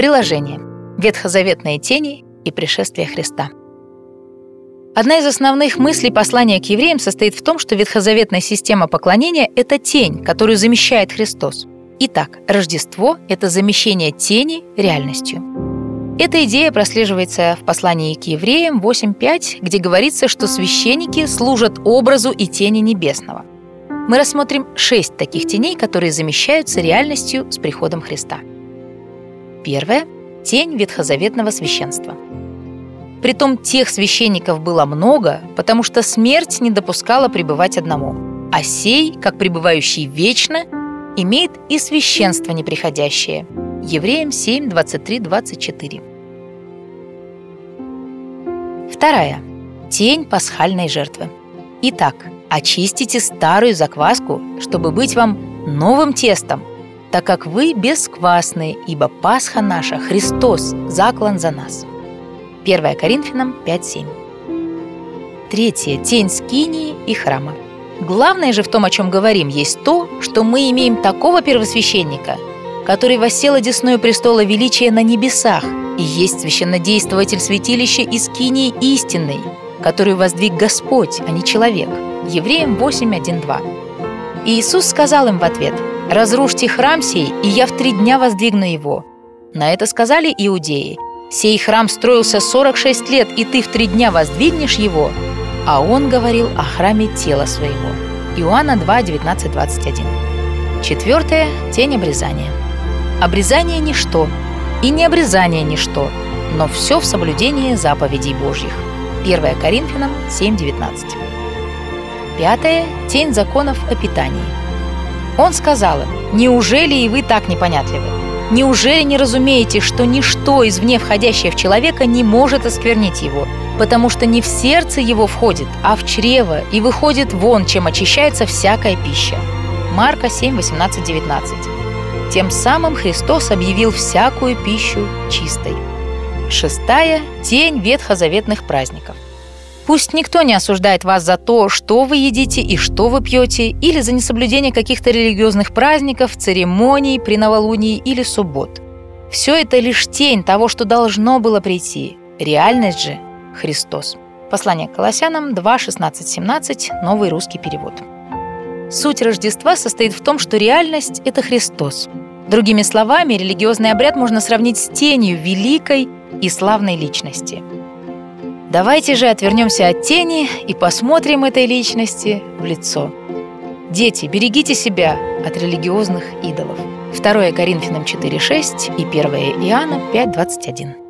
Приложение. Ветхозаветные тени и пришествие Христа. Одна из основных мыслей послания к евреям состоит в том, что ветхозаветная система поклонения – это тень, которую замещает Христос. Итак, Рождество – это замещение тени реальностью. Эта идея прослеживается в послании к евреям 8.5, где говорится, что священники служат образу и тени небесного. Мы рассмотрим шесть таких теней, которые замещаются реальностью с приходом Христа. Первое – тень ветхозаветного священства. Притом тех священников было много, потому что смерть не допускала пребывать одному, а сей, как пребывающий вечно, имеет и священство неприходящее. Евреям 7, 23, 24. Вторая. Тень пасхальной жертвы. Итак, очистите старую закваску, чтобы быть вам новым тестом, так как вы бесквасные, ибо Пасха наша, Христос, заклан за нас. 1 Коринфянам 5.7 Третье. Тень скинии и храма. Главное же в том, о чем говорим, есть то, что мы имеем такого первосвященника, который воссел одесную престола величия на небесах и есть священнодействователь святилища из скинии истинной, которую воздвиг Господь, а не человек. Евреям 8.1.2. И Иисус сказал им в ответ – «Разрушьте храм сей, и я в три дня воздвигну его». На это сказали иудеи. «Сей храм строился 46 лет, и ты в три дня воздвигнешь его». А он говорил о храме тела своего. Иоанна 2, 19, 21. Четвертое – тень обрезания. Обрезание – ничто, и не обрезание – ничто, но все в соблюдении заповедей Божьих. 1 Коринфянам 7, 19. Пятое – тень законов о питании – он сказал им, «Неужели и вы так непонятливы? Неужели не разумеете, что ничто извне входящее в человека не может осквернить его, потому что не в сердце его входит, а в чрево и выходит вон, чем очищается всякая пища?» Марка 7, 18, 19. Тем самым Христос объявил всякую пищу чистой. Шестая – тень ветхозаветных праздников – Пусть никто не осуждает вас за то, что вы едите и что вы пьете, или за несоблюдение каких-то религиозных праздников, церемоний при новолунии или суббот. Все это лишь тень того, что должно было прийти. Реальность же – Христос. Послание к Колоссянам 2, 16, 17, новый русский перевод. Суть Рождества состоит в том, что реальность – это Христос. Другими словами, религиозный обряд можно сравнить с тенью великой и славной личности – Давайте же отвернемся от тени и посмотрим этой личности в лицо. Дети, берегите себя от религиозных идолов. 2 Коринфянам 4.6 и 1 Иоанна 5.21.